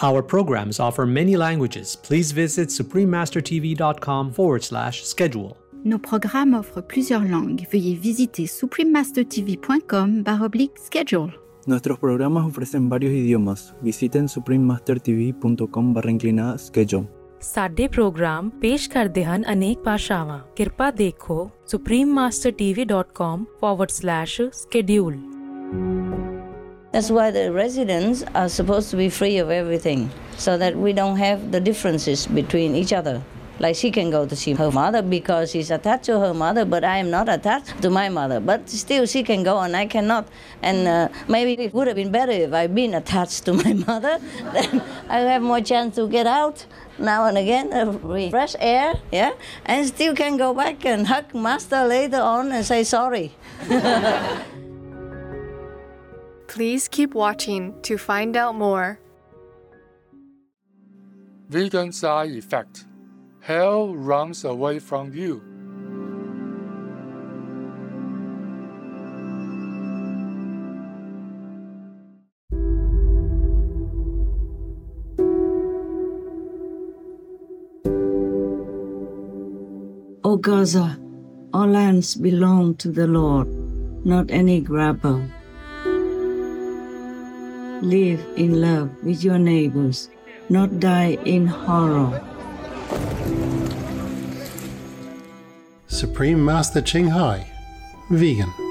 Our programs offer many languages. Please visit suprememastertv.com forward slash schedule. Nos programmes offrent plusieurs langues. Veuillez visiter suprememastertv.com baroblique schedule. Nuestros programas ofrecen varios idiomas. Visiten suprememastertv.com barra inclinada schedule. ਸਾਡੇ programme ਪੇਸ਼ ਕਰਦੇ ਹਨ ਅਨੇਕ ਭਾਸ਼ਾਵਾਂ ਕਿਰਪਾ ਦੇਖੋ suprememastertv.com/schedule That's why the residents are supposed to be free of everything, so that we don't have the differences between each other. Like she can go to see her mother because she's attached to her mother, but I am not attached to my mother. But still, she can go and I cannot. And uh, maybe it would have been better if I'd been attached to my mother. then I have more chance to get out now and again, uh, fresh air, yeah, and still can go back and hug master later on and say sorry. Please keep watching to find out more. Vegan side effect. Hell runs away from you. O Gaza, all lands belong to the Lord, not any grabber. Live in love with your neighbors, not die in horror. Supreme Master Ching Hai, vegan.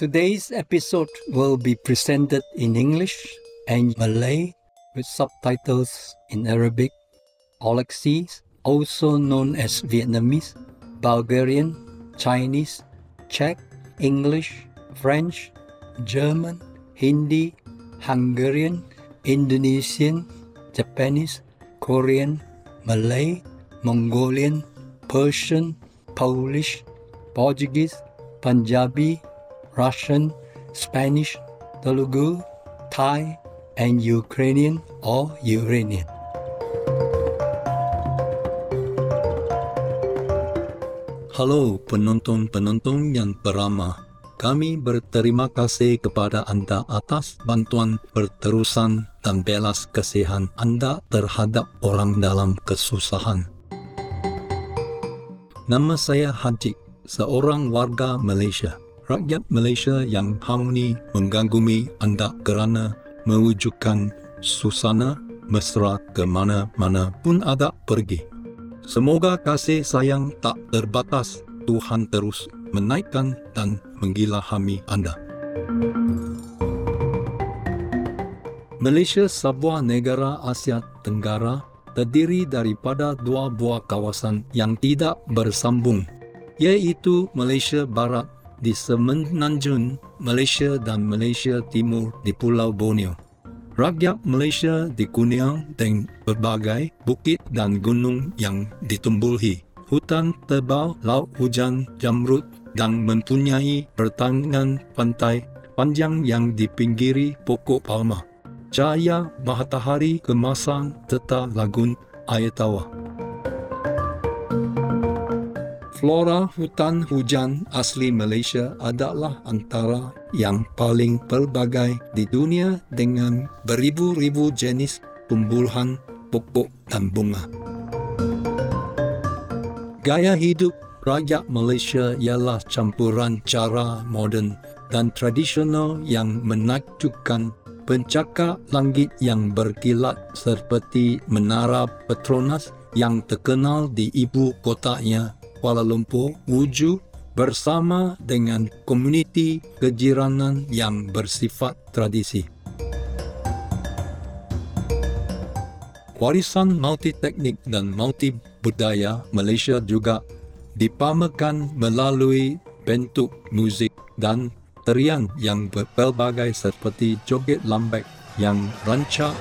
Today's episode will be presented in English and Malay with subtitles in Arabic, Aulacese, also known as Vietnamese, Bulgarian, Chinese, Czech, English, French, German, Hindi, Hungarian, Indonesian, Japanese, Korean, Malay, Mongolian, Persian, Polish, Portuguese, Punjabi, Russian, Spanish, Telugu, Thai, and Ukrainian or Uranian. Halo penonton-penonton yang beramah. Kami berterima kasih kepada anda atas bantuan perterusan dan belas kasihan anda terhadap orang dalam kesusahan. Nama saya Haji, seorang warga Malaysia. Rakyat Malaysia yang harmoni menggangumi anda kerana mewujudkan susana mesra ke mana-mana pun ada pergi. Semoga kasih sayang tak terbatas Tuhan terus menaikkan dan menggilahami anda. Malaysia sebuah negara Asia Tenggara terdiri daripada dua buah kawasan yang tidak bersambung iaitu Malaysia Barat di Semenanjung Malaysia dan Malaysia Timur di Pulau Borneo. Rakyat Malaysia dikurniai dengan berbagai bukit dan gunung yang ditumbuhi, hutan tebal, laut hujan, jamrut dan mempunyai pertanian pantai panjang yang dipinggiri pokok palma. Cahaya matahari kemasang serta lagun air tawar. Flora hutan hujan asli Malaysia adalah antara yang paling pelbagai di dunia dengan beribu-ribu jenis tumbuhan, pokok dan bunga. Gaya hidup rakyat Malaysia ialah campuran cara moden dan tradisional yang menakjubkan pencakar langit yang berkilat seperti menara Petronas yang terkenal di ibu kotanya Kuala Lumpur wujud bersama dengan komuniti kejiranan yang bersifat tradisi. Warisan multiteknik dan multi budaya Malaysia juga dipamerkan melalui bentuk muzik dan tarian yang berpelbagai seperti joget lambek yang rancak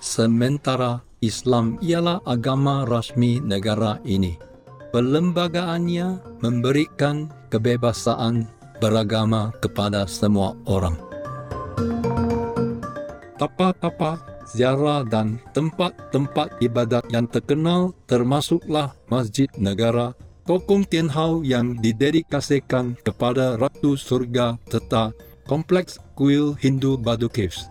sementara Islam ialah agama rasmi negara ini. Perlembagaannya memberikan kebebasan beragama kepada semua orang. Tapa-tapa, ziarah dan tempat-tempat ibadat yang terkenal termasuklah Masjid Negara, Kokong Tian Hau yang didedikasikan kepada Ratu Surga serta Kompleks Kuil Hindu Badu Caves.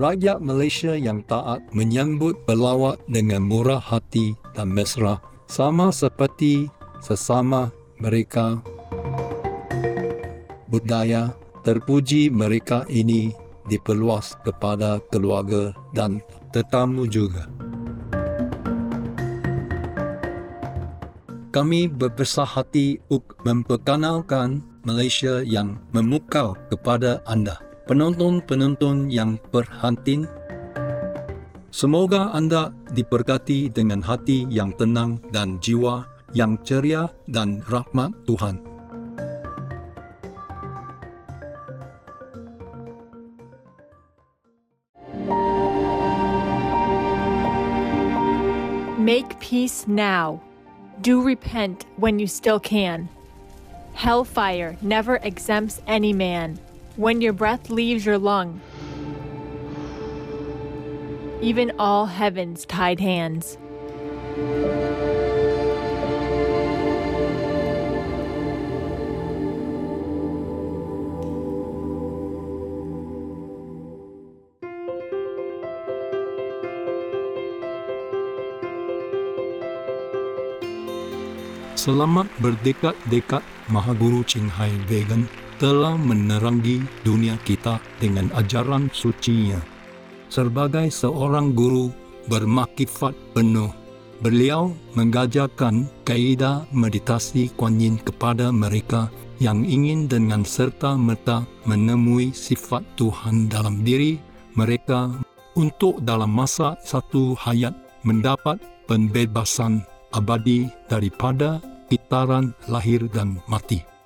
Rakyat Malaysia yang taat menyambut pelawat dengan murah hati dan mesra sama seperti sesama mereka budaya terpuji mereka ini diperluas kepada keluarga dan tetamu juga. Kami berbesar hati untuk memperkenalkan Malaysia yang memukau kepada anda penonton-penonton yang perhatian. Semoga anda diberkati dengan hati yang tenang dan jiwa yang ceria dan rahmat Tuhan. Make peace now. Do repent when you still can. Hellfire never exempts any man when your breath leaves your lung. Even all heaven's tied hands. Selamat berdekat-dekat Mahaguru Ching Hai Vegan telah menerangi dunia kita dengan ajaran sucinya. Sebagai seorang guru bermakifat penuh, beliau mengajarkan kaidah meditasi Kuan Yin kepada mereka yang ingin dengan serta-merta menemui sifat Tuhan dalam diri mereka untuk dalam masa satu hayat mendapat pembebasan abadi daripada kitaran lahir dan mati.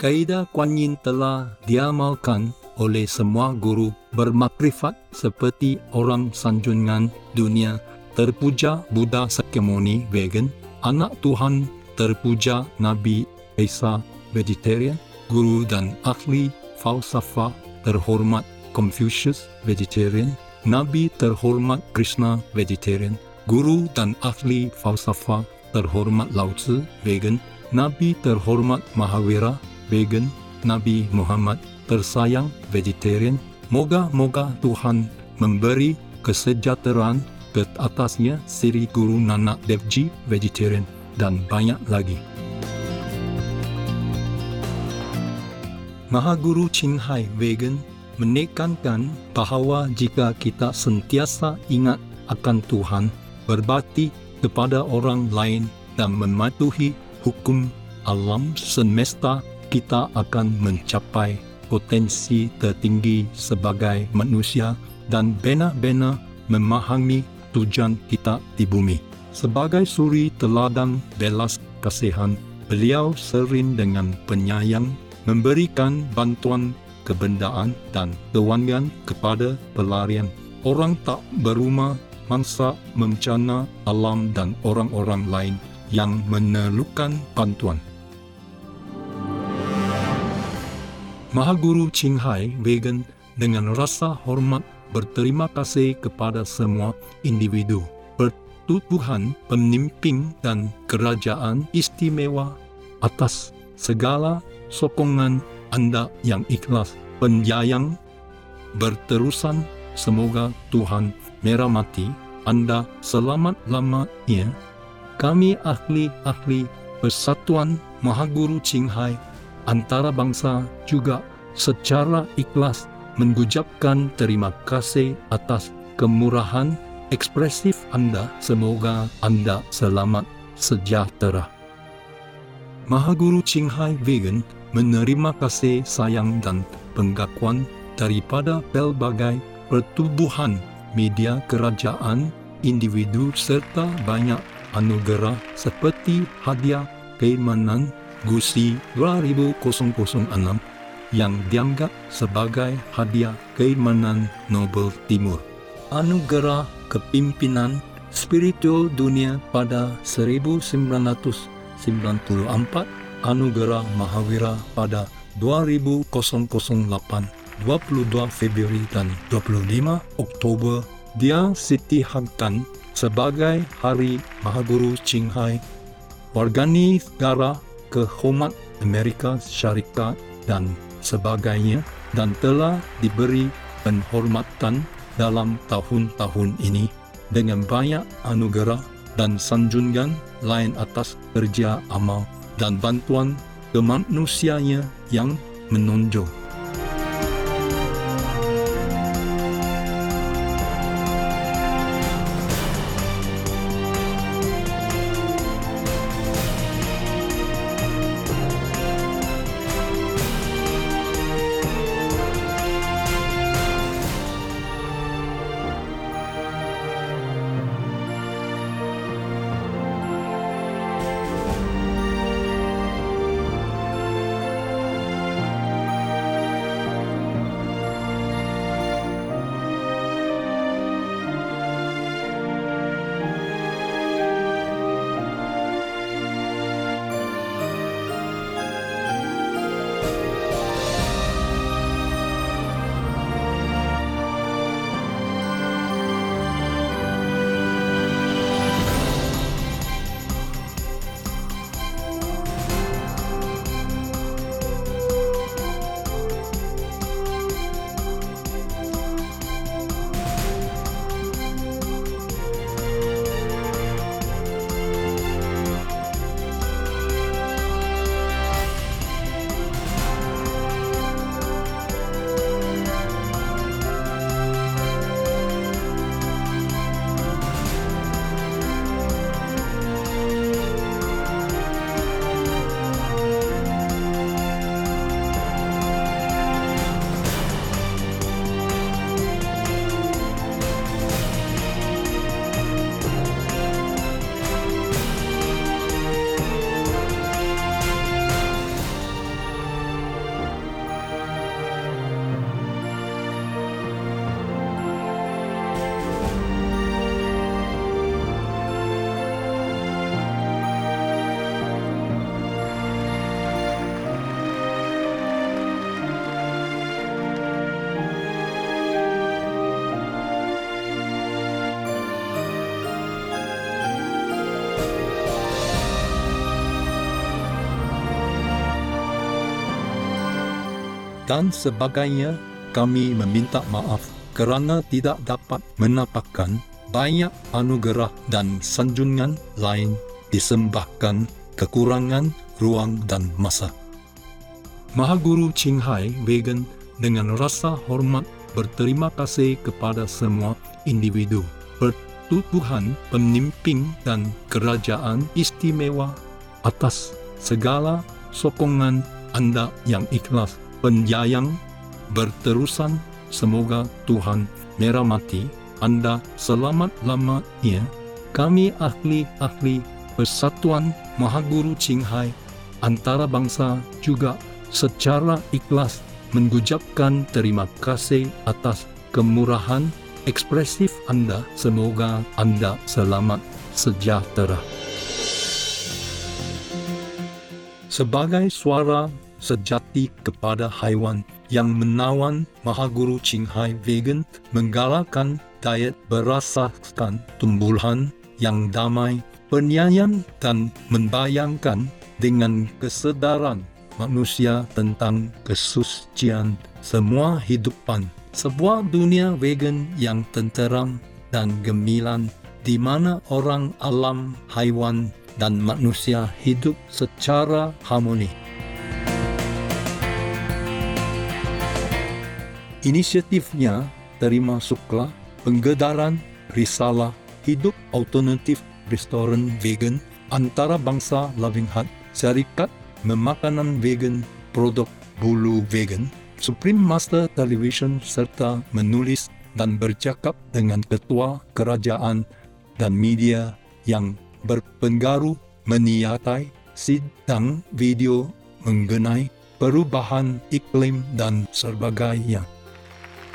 Kaedah Kuan Yin telah diamalkan oleh semua guru bermakrifat seperti orang sanjungan dunia terpuja Buddha Sakyamuni vegan, anak Tuhan terpuja Nabi Isa vegetarian, guru dan ahli falsafah terhormat Confucius vegetarian, Nabi terhormat Krishna vegetarian, guru dan ahli falsafah terhormat Lao Tzu vegan, Nabi terhormat Mahavira vegan, Nabi Muhammad tersayang vegetarian, moga-moga Tuhan memberi kesejahteraan ke atasnya Siri Guru Nanak Dev Ji vegetarian dan banyak lagi. Mahaguru Chin Hai vegan menekankan bahawa jika kita sentiasa ingat akan Tuhan, berbakti kepada orang lain dan mematuhi hukum alam semesta kita akan mencapai potensi tertinggi sebagai manusia dan benar-benar memahami tujuan kita di bumi. Sebagai suri teladan belas kasihan, beliau sering dengan penyayang memberikan bantuan kebendaan dan kewangan kepada pelarian, orang tak berumah, mangsa bencana alam dan orang-orang lain yang memerlukan bantuan. Mahaguru Ching Hai vegan dengan rasa hormat berterima kasih kepada semua individu, pertubuhan, pemimpin dan kerajaan istimewa atas segala sokongan anda yang ikhlas, penyayang, berterusan, semoga Tuhan merahmati Anda selamat-lamanya. Kami ahli-ahli Persatuan Mahaguru Qinghai antara bangsa juga secara ikhlas mengucapkan terima kasih atas kemurahan ekspresif Anda. Semoga Anda selamat sejahtera. Mahaguru Qinghai Vegan menerima kasih sayang dan pengakuan daripada pelbagai pertubuhan media kerajaan, individu serta banyak anugerah seperti hadiah keimanan Gusi 2006 yang dianggap sebagai hadiah keimanan Nobel Timur. Anugerah kepimpinan spiritual dunia pada 1994, Anugerah Mahavira pada 2008, 22 Februari dan 25 Oktober dia Siti Hangtan sebagai Hari Mahaguru Qinghai, wargani negara kehormat Amerika Syarikat dan sebagainya dan telah diberi penghormatan dalam tahun-tahun ini dengan banyak anugerah dan sanjungan lain atas kerja amal dan bantuan kemanusiaannya yang menonjol. Dan sebagainya, kami meminta maaf kerana tidak dapat menampakkan banyak anugerah dan sanjungan lain disembahkan kekurangan ruang dan masa. Mahaguru Qinghai Vegan dengan rasa hormat berterima kasih kepada semua individu, pertubuhan, pemimpin dan kerajaan istimewa atas segala sokongan anda yang ikhlas penyayang berterusan semoga Tuhan merahmati anda selamat-lamanya kami ahli-ahli Persatuan Mahaguru Qinghai antarabangsa juga secara ikhlas mengucapkan terima kasih atas kemurahan ekspresif anda. Semoga anda selamat sejahtera. Sebagai suara sejati kepada haiwan yang menawan Mahaguru Qinghai Vegan menggalakkan diet berasaskan tumbuhan yang damai, penyayang dan membayangkan dengan kesedaran manusia tentang kesucian semua hidupan. Sebuah dunia vegan yang tenteram dan gemilang di mana orang alam, haiwan dan manusia hidup secara harmoni. Inisiatifnya termasuklah penggedaran risalah hidup alternatif restoran vegan antarabangsa Loving Heart, syarikat memakanan vegan, produk bulu vegan, Supreme Master Television serta menulis dan bercakap dengan ketua kerajaan dan media yang berpengaruh meniatai sidang video mengenai perubahan iklim dan sebagainya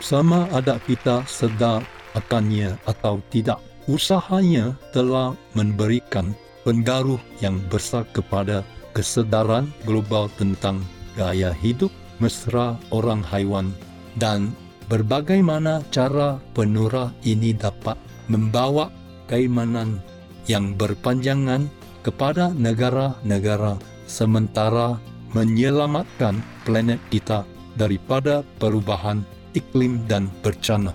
sama ada kita sedar akannya atau tidak. Usahanya telah memberikan pengaruh yang besar kepada kesedaran global tentang gaya hidup mesra orang haiwan dan berbagaimana cara penura ini dapat membawa keimanan yang berpanjangan kepada negara-negara sementara menyelamatkan planet kita daripada perubahan iklim dan bencana.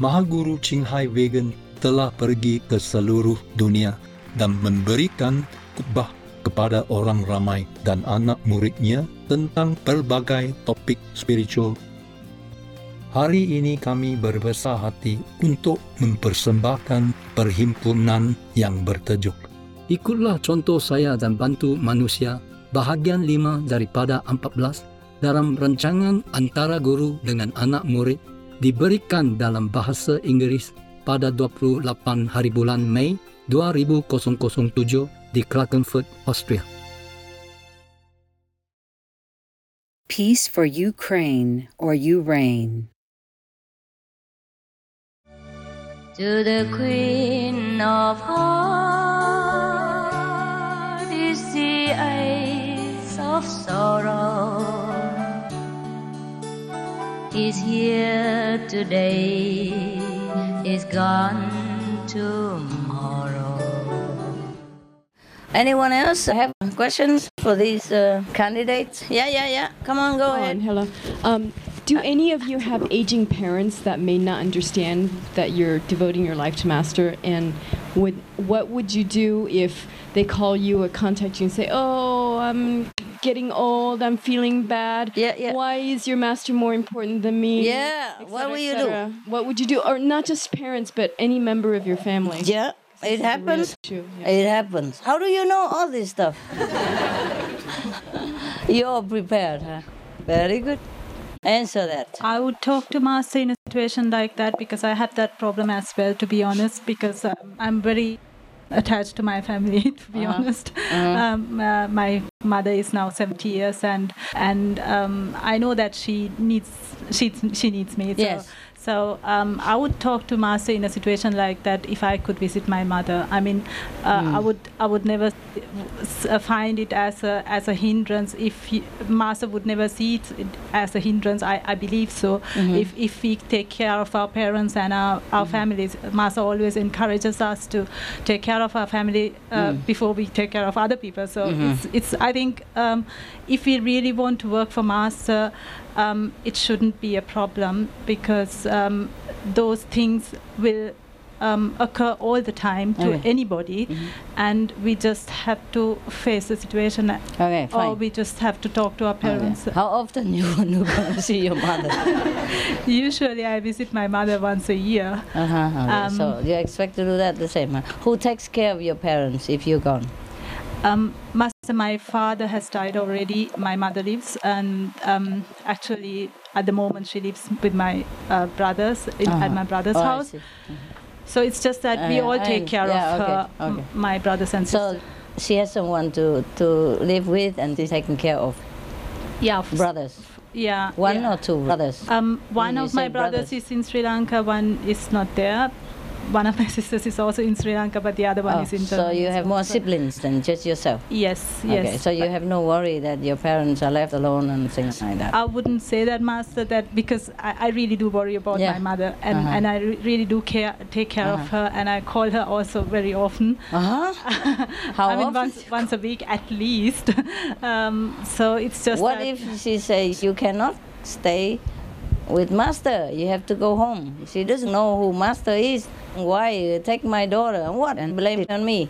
Mahaguru Qinghai Vegan telah pergi ke seluruh dunia dan memberikan kubah kepada orang ramai dan anak muridnya tentang berbagai topik spiritual. Hari ini kami berbesar hati untuk mempersembahkan perhimpunan yang bertajuk Ikutlah contoh saya dan bantu manusia bahagian 5 daripada 14 dalam rancangan antara guru dengan anak murid diberikan dalam bahasa Inggeris pada 28 hari bulan Mei 2007 di Klagenfurt, Austria. Peace for Ukraine or you reign. To the Queen of Hearts is the eyes of sorrow. Is here today, is gone tomorrow. Anyone else have questions for these uh, candidates? Yeah, yeah, yeah. Come on, go ahead. Hello. Um, do any of you have aging parents that may not understand that you're devoting your life to Master? And would what would you do if they call you or contact you and say, "Oh, I'm getting old. I'm feeling bad. Yeah, yeah. Why is your master more important than me? Yeah. Et what cetera, will you do? What would you do? Or not just parents, but any member of your family. Yeah. It is a real happens. issue, It happens. How do you know all this stuff? You're prepared, huh? Very good. Answer that. I would talk to Master in a situation like that because I have that problem as well, to be honest, because um, I'm very attached to my family, to be Uh-huh. honest. Uh-huh. Um, uh, my mother is now 70 years, and and um, I know that she needs she she needs me. So, Yes. So um, I would talk to Master in a situation like that if I could visit my mother. I mean, uh, Mm. I would I would never s- uh, find it as a as a hindrance. If he, Master would never see it as a hindrance, I, I believe so. Mhm. If if we take care of our parents and our, our families, Master always encourages us to take care of our family uh, Mm. before we take care of other people. So Mhm. it's it's I think um, if we really want to work for Master, um, it shouldn't be a problem because um, those things will um, occur all the time to Okay. anybody, and we just have to face the situation, Okay, or we just have to talk to our parents. How often do you want to see your mother? Usually, I visit my mother once a year. Uh-huh, okay. Um, so you expect to do that the same. Huh? Who takes care of your parents if you're gone? Um, My father has died already. My mother lives, and um, actually, at the moment, she lives with my uh, brothers in, Uh-huh. at my brother's Oh, house. So it's just that we Uh, all take care yeah, of okay, her, okay. my brothers and So sisters. she has someone to, to live with and to taken care of. Yeah. Brothers. Yeah. One yeah. or two brothers. Um, one of my brothers, brothers. is in Sri Lanka, one is not there. One of my sisters is also in Sri Lanka, but the other one Oh, is in so you have more siblings than just yourself. Yes, yes. Okay, so you have no worry that your parents are left alone and things like that. I wouldn't say that, Master, that because I, I really do worry about Yeah. my mother, and, Uh-huh. and I re- really do care, take care of Uh-huh. her, and I call her also very often. Uh-huh. How I mean, often? once once a week at least. um, so it's just. what if she says you cannot stay with master? You have to go home. She doesn't know who master is. Why take my daughter and what and blame it on me?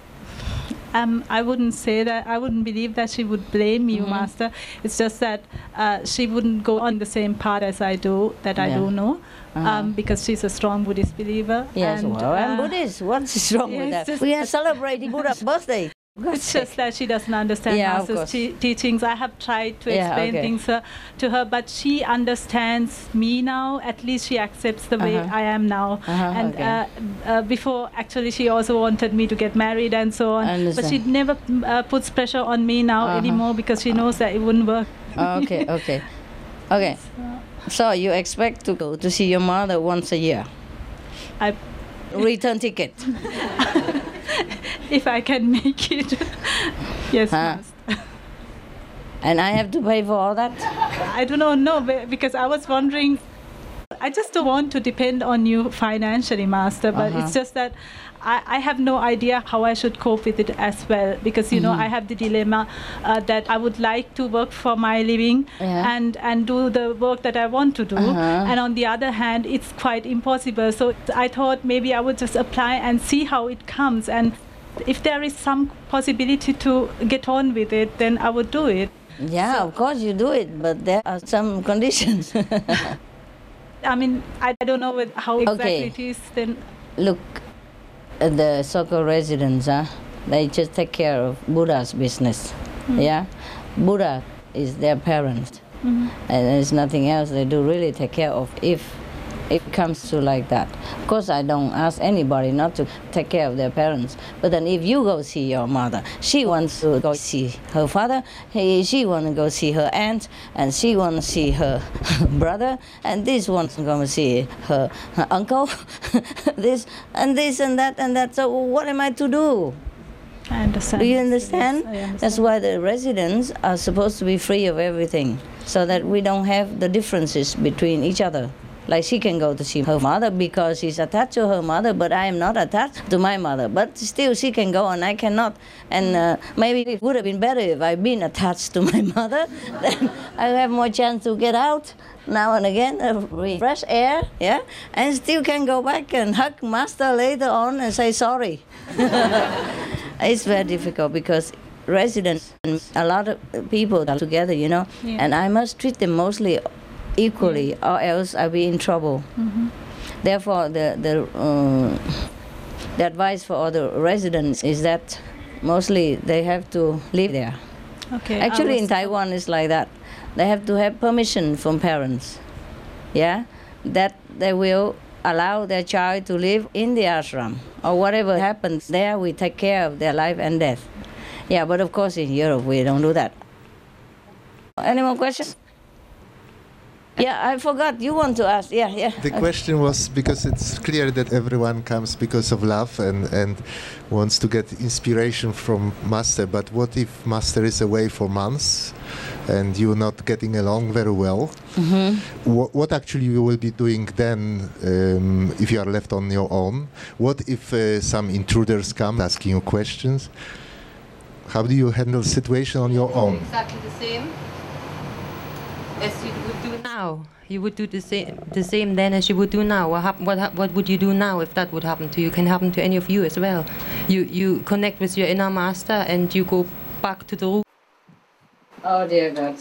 Um, I wouldn't say that. I wouldn't believe that she would blame you, Mhm. Master. It's just that uh, she wouldn't go on the same path as I do, that I Yeah. do know, Uh-huh. um, because she's a strong Buddhist believer. Yes, and, well, I'm uh, Buddhist. What's wrong yeah, with that? We are celebrating Buddha's birthday. It's just that she doesn't understand Yeah, Master's te- teachings. I have tried to Yeah, explain okay. things uh, to her, but she understands me now. At least she accepts the way Uh-huh. I am now. Uh-huh, and okay. uh, uh, before, actually, she also wanted me to get married and so on. But she never uh, puts pressure on me now Uh-huh. anymore because she knows that it wouldn't work. Oh, okay, okay, okay. So you expect to go to see your mother once a year? I return ticket. if I can make it. yes, Huh? And I have to pay for all that? I do not know be- because I was wondering. I just don't want to depend on you financially, Master, but Uh-huh. it's just that I, I have no idea how I should cope with it as well because you know Mhm. I have the dilemma uh, that I would like to work for my living Yeah. and and do the work that I want to do, Uh-huh. and on the other hand, it's quite impossible. So I thought maybe I would just apply and see how it comes and. If there is some possibility to get on with it, then I would do it. Yeah, of course you do it, but there are some conditions. I mean, I don't know how exactly Okay. it is. Then Look, uh, the so-called residents, huh, they just take care of Buddha's business. Mm. Yeah, Buddha is their parent, Mhm. and there's nothing else they do really take care of. If it comes to like that, of course I don't ask anybody not to take care of their parents. But then if you go see your mother, she wants to go see her father, he, she wants to go see her aunt, and she wants to see her brother, and this wants to go see her, her uncle, this and this and that and that. So what am I to do? I understand. Do you understand? I understand. That's why the residents are supposed to be free of everything, so that we don't have the differences between each other. Like she can go to see her mother because she's attached to her mother, but I am not attached to my mother. But still, she can go and I cannot. And uh, maybe it would have been better if I'd been attached to my mother. then I have more chance to get out now and again, uh, fresh air, yeah, and still can go back and hug master later on and say sorry. it's very difficult because residents and a lot of people are together, you know, Yeah. and I must treat them mostly equally, or else I'll be in trouble. Mhm. Therefore, the the uh, the advice for all the residents is that mostly they have to live there. Okay. Actually, in Taiwan, it's like that. They have to have permission from parents. Yeah, that they will allow their child to live in the ashram or whatever happens there. We take care of their life and death. Yeah, but of course, in Europe, we don't do that. Any more questions? Yeah, I forgot. You want to ask? Yeah, yeah. The question was because it's clear that everyone comes because of love and, and wants to get inspiration from Master. But what if Master is away for months and you're not getting along very well? Mhm. What, what actually you will be doing then um, if you are left on your own? What if uh, some intruders come asking you questions? How do you handle the situation on your own? Exactly the same as you would do now. You would do the same, the same then as you would do now. What, hap- what, hap- what would you do now if that would happen to you? Can happen to any of you as well. You you connect with your inner master and you go back to the root. Oh dear God.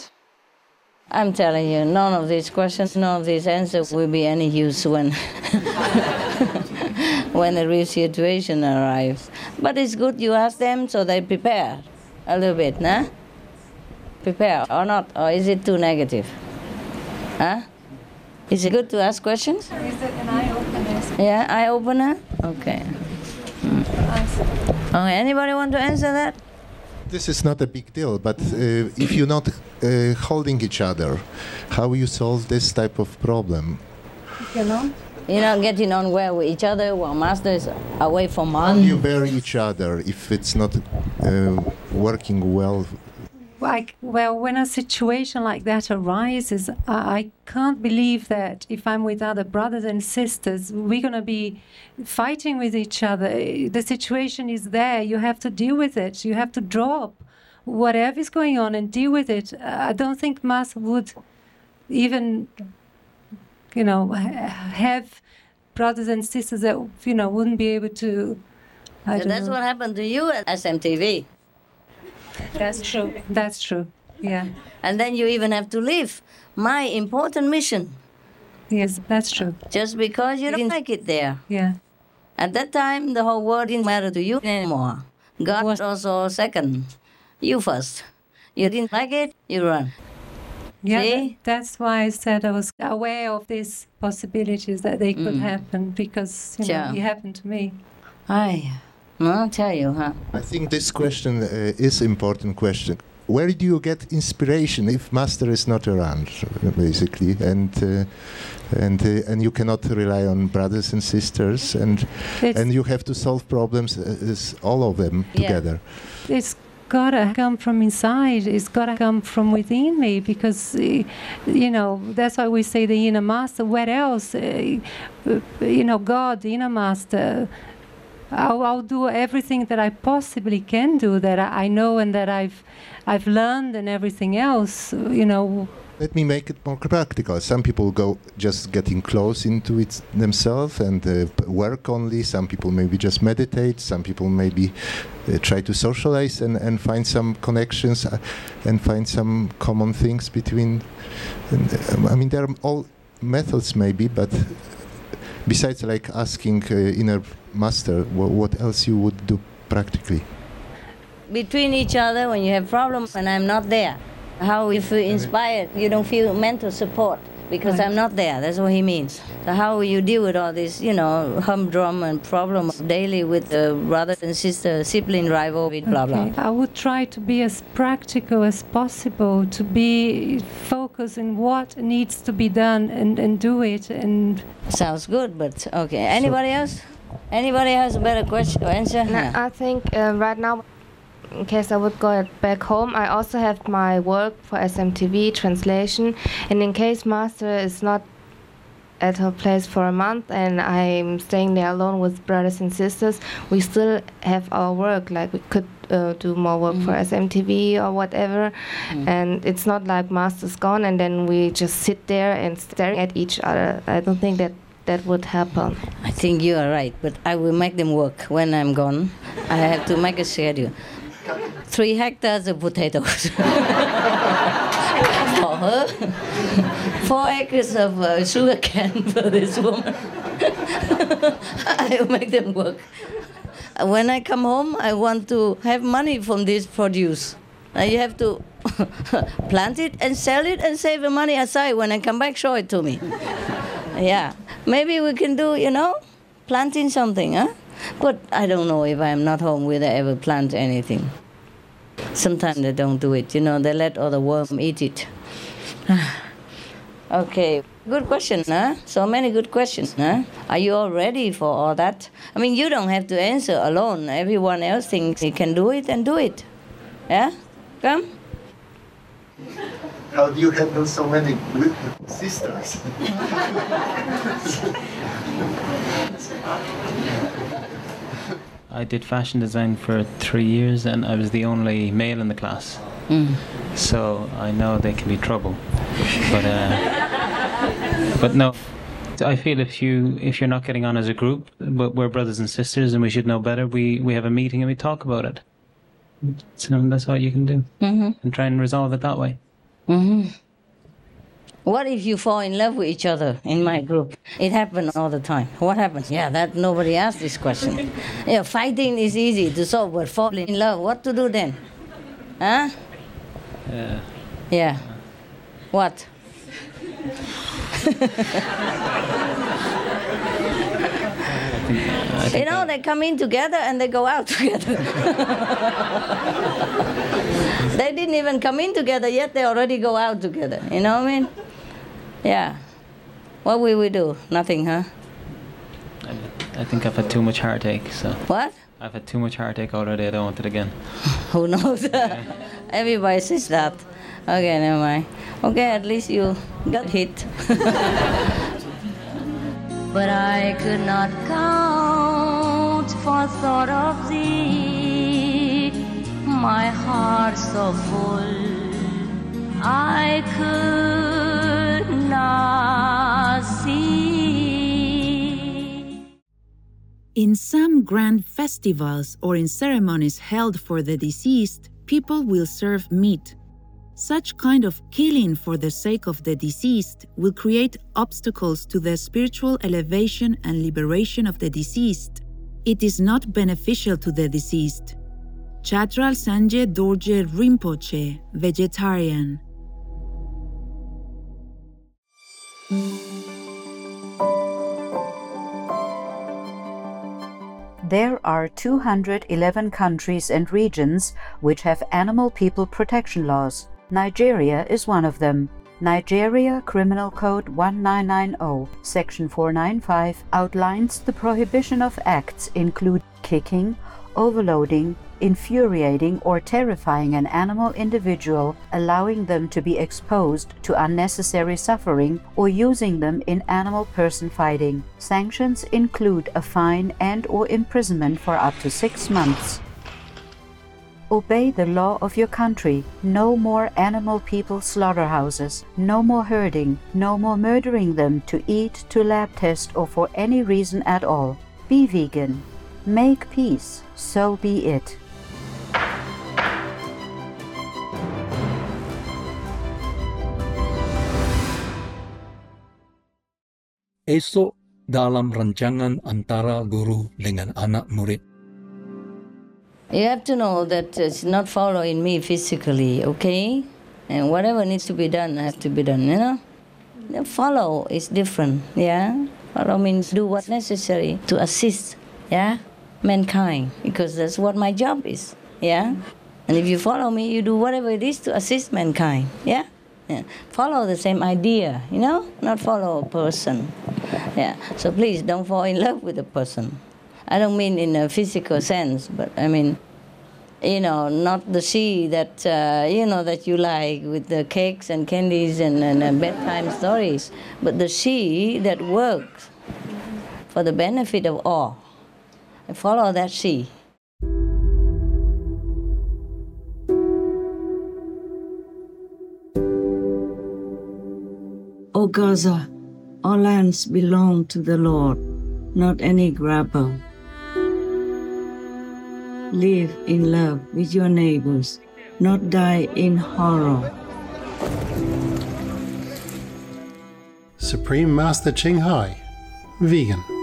I'm telling you, none of these questions, none of these answers will be any use when when the real situation arrives. But it's good you ask them so they prepare a little bit, nah? Prepare or not, or is it too negative? Huh? Is it good to ask questions? Is it an eye opener? Yeah, eye opener? Okay. Mm. Okay, anybody want to answer that? This is not a big deal, but uh, if you're not uh, holding each other, how you solve this type of problem? You know? You're not getting on well with each other while master is away from How do you bear each other if it's not uh, working well? Like, well, when a situation like that arises, I, can't believe that if I'm with other brothers and sisters, we're going to be fighting with each other. The situation is there. You have to deal with it. You have to drop whatever is going on and deal with it. I don't think Mas would even, you know, have brothers and sisters that, you know, wouldn't be able to. I So that's know. what happened to you at SMTV. That's true. That's true. Yeah. And then you even have to leave my important mission. Yes, that's true. Just because you didn't like it there. Yeah. At that time, the whole world didn't matter to you anymore. God was also second. You first. You didn't like it, you run. Yeah, See? that's why I said I was aware of these possibilities that they could Mm. happen because you know, Yeah. it happened to me. Aye. I'll tell you, huh? I think this question uh, is important question. Where do you get inspiration if master is not around, basically, and uh, and uh, and you cannot rely on brothers and sisters, and It's- and you have to solve problems uh, as all of them Yeah. together. It's gotta come from inside. It's gotta come from within me because, uh, you know, that's why we say the inner master. Where else? Uh, uh, you know, God, the inner master. I'll, I'll do everything that I possibly can do that I, I know and that I've I've learned and everything else. You know, Let me make it more practical. Some people go just getting close into it themselves and uh, work only. Some people maybe just meditate. Some people maybe uh, try to socialize and, and find some connections uh, and find some common things between. And, um, I mean, there are all methods maybe, but besides like asking uh, inner master, wha- what else you would do practically? Between each other, when you have problems and I'm not there, how if you inspired, you don't feel mental support because Right. I'm not there. That's what he means. So how will you deal with all this, you know, humdrum and problems daily with the brothers and sisters, sibling rivalry, blah blah. Okay. I would try to be as practical as possible, to be focused in what needs to be done and, and do it. And Sounds good, but okay. Anybody else? Anybody has a better question or answer? No, Yeah. I think uh, right now, in case I would go back home, I also have my work for SMTV translation, and in case Master is not at her place for a month and I'm staying there alone with brothers and sisters, we still have our work. Like we could uh, do more work for SMTV or whatever, and it's not like Master's gone and then we just sit there and staring at each other. I don't think that that would happen. I think you are right, but I will make them work when I'm gone. I have to make a schedule. Three hectares of potatoes for her, four acres of uh, sugar cane for this woman. I make them work. When I come home, I want to have money from this produce. Uh, you have to plant it and sell it and save the money aside. When I come back, show it to me. Yeah, maybe we can do, you know, planting something, huh? But I don't know if I'm not home will I ever plant anything. Sometimes they don't do it, you know, they let other worm eat it. okay, good question, huh? So many good questions, huh? Are you all ready for all that? I mean, you don't have to answer alone. Everyone else thinks he can do it and do it. Yeah? Come. How do you handle so many wi- sisters? I did fashion design for three years and I was the only male in the class. Mm. So I know they can be trouble. But uh, but no. I feel if you if you're not getting on as a group, but we're brothers and sisters and we should know better, we, we have a meeting and we talk about it. So that's all you can do. Mm-hmm. And try and resolve it that way. hmm What if you fall in love with each other in my group? It happens all the time. What happens? Yeah, that nobody asked this question. yeah, fighting is easy to solve, but falling in love, what to do then? Huh? Yeah. Yeah. What? You know, they come in together and they go out together. they didn't even come in together yet, they already go out together. You know what I mean? Yeah. What will we do? Nothing, huh? I think I've had too much heartache. So What? I've had too much heartache already. I don't want it again. Who knows? Everybody says that. Okay, never mind. Okay, at least you got hit. But I could not count for thought of thee, my heart so full, I could not see. In some grand festivals or in ceremonies held for the deceased, people will serve meat. Such kind of killing for the sake of the deceased will create obstacles to the spiritual elevation and liberation of the deceased. It is not beneficial to the deceased. Chatral Sangye Dorje Rinpoche, vegetarian. There are 211 countries and regions which have animal people protection laws. Nigeria is one of them. Nigeria Criminal Code 1990, Section 495 outlines the prohibition of acts include kicking, overloading, infuriating or terrifying an animal individual, allowing them to be exposed to unnecessary suffering, or using them in animal-person fighting. Sanctions include a fine and or imprisonment for up to six months. Obey the law of your country. No more animal people slaughterhouses. No more herding. No more murdering them to eat, to lab test, or for any reason at all. Be vegan. Make peace. So be it. Esok dalam rancangan antara guru dengan anak murid. You have to know that it's not following me physically, okay? And whatever needs to be done has to be done, you know? The follow is different, yeah? Follow means do what's necessary to assist, yeah? Mankind, because that's what my job is, yeah? And if you follow me, you do whatever it is to assist mankind, yeah? Yeah. Follow the same idea, you know? Not follow a person, yeah? So please don't fall in love with a person. I don't mean in a physical sense, but I mean, you know, not the she that uh, you know that you like with the cakes and candies and, and uh, bedtime stories, but the she that works for the benefit of all. Follow that she. Gaza, all lands belong to the Lord, not any grabber. Live in love with your neighbors, not die in horror. Supreme Master Ching Hai, vegan.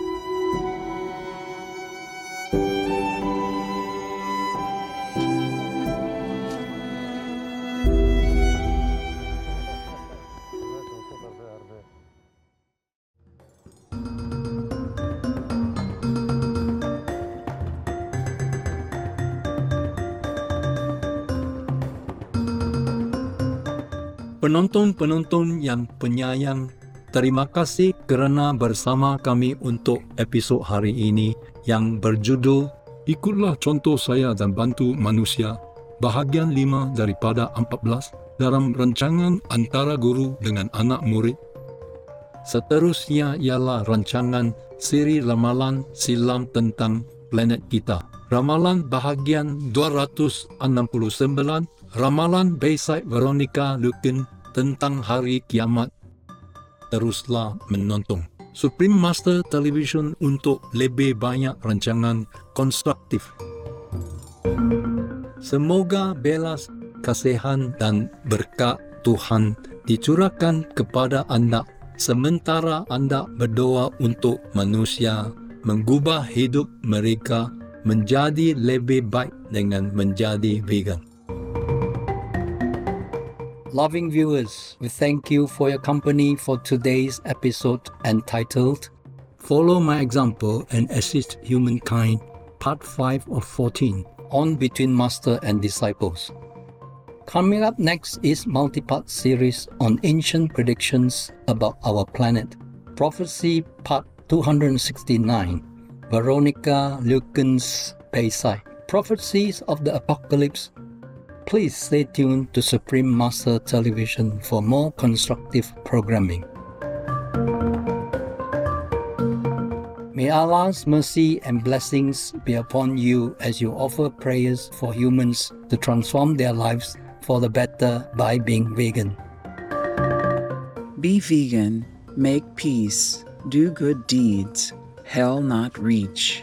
Penonton-penonton yang penyayang, terima kasih kerana bersama kami untuk episod hari ini yang berjudul Ikutlah contoh saya dan bantu manusia, bahagian 5 daripada 14 dalam rancangan antara guru dengan anak murid. Seterusnya ialah rancangan siri ramalan silam tentang planet kita. Ramalan bahagian 269, Ramalan Bayside Veronica Lukin tentang hari kiamat. Teruslah menonton. Supreme Master Television untuk lebih banyak rancangan konstruktif. Semoga belas kasihan dan berkat Tuhan dicurahkan kepada anda sementara anda berdoa untuk manusia mengubah hidup mereka menjadi lebih baik dengan menjadi vegan. Loving viewers, we thank you for your company for today's episode entitled Follow my example and assist humankind. Part 5 of 14 on Between Master and Disciples. Coming up next is multi-part series on ancient predictions about our planet. Prophecy Part 269. Veronica Lueken's Bayside. Prophecies of the Apocalypse. Please stay tuned to Supreme Master Television for more constructive programming. May Allah's mercy and blessings be upon you as you offer prayers for humans to transform their lives for the better by being vegan. Be vegan, make peace, do good deeds, hell not reach.